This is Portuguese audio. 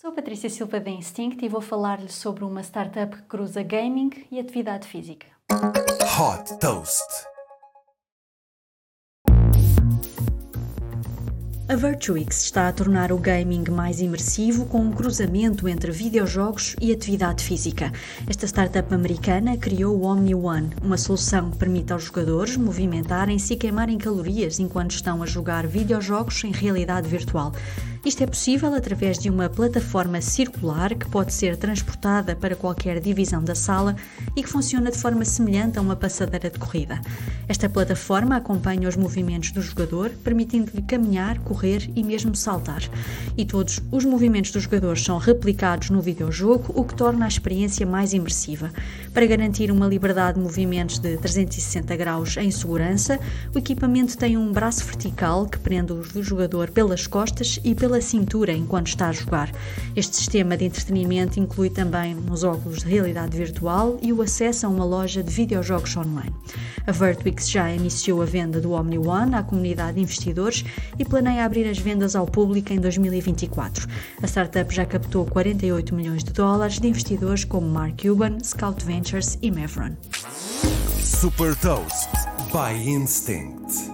Sou Patrícia Silva da Instinct e vou falar-lhe sobre uma startup que cruza gaming e atividade física. Hot Toast. A Virtuix está a tornar o gaming mais imersivo com um cruzamento entre videojogos e atividade física. Esta startup americana criou o Omni One, uma solução que permite aos jogadores movimentarem-se e queimarem calorias enquanto estão a jogar videojogos em realidade virtual. Isto é possível através de uma plataforma circular que pode ser transportada para qualquer divisão da sala e que funciona de forma semelhante a uma passadeira de corrida. Esta plataforma acompanha os movimentos do jogador, permitindo-lhe caminhar, correr e mesmo saltar. E todos os movimentos dos jogadores são replicados no videojogo, o que torna a experiência mais imersiva. Para garantir uma liberdade de movimentos de 360 graus em segurança, o equipamento tem um braço vertical que prende o jogador pelas costas e pelas pela cintura enquanto está a jogar. Este sistema de entretenimento inclui também os óculos de realidade virtual e o acesso a uma loja de videojogos online. A Vertwix já iniciou a venda do Omni One à comunidade de investidores e planeia abrir as vendas ao público em 2024. A startup já captou 48 milhões de dólares de investidores como Mark Cuban, Scout Ventures e Mevron. Super Toast by Instinct.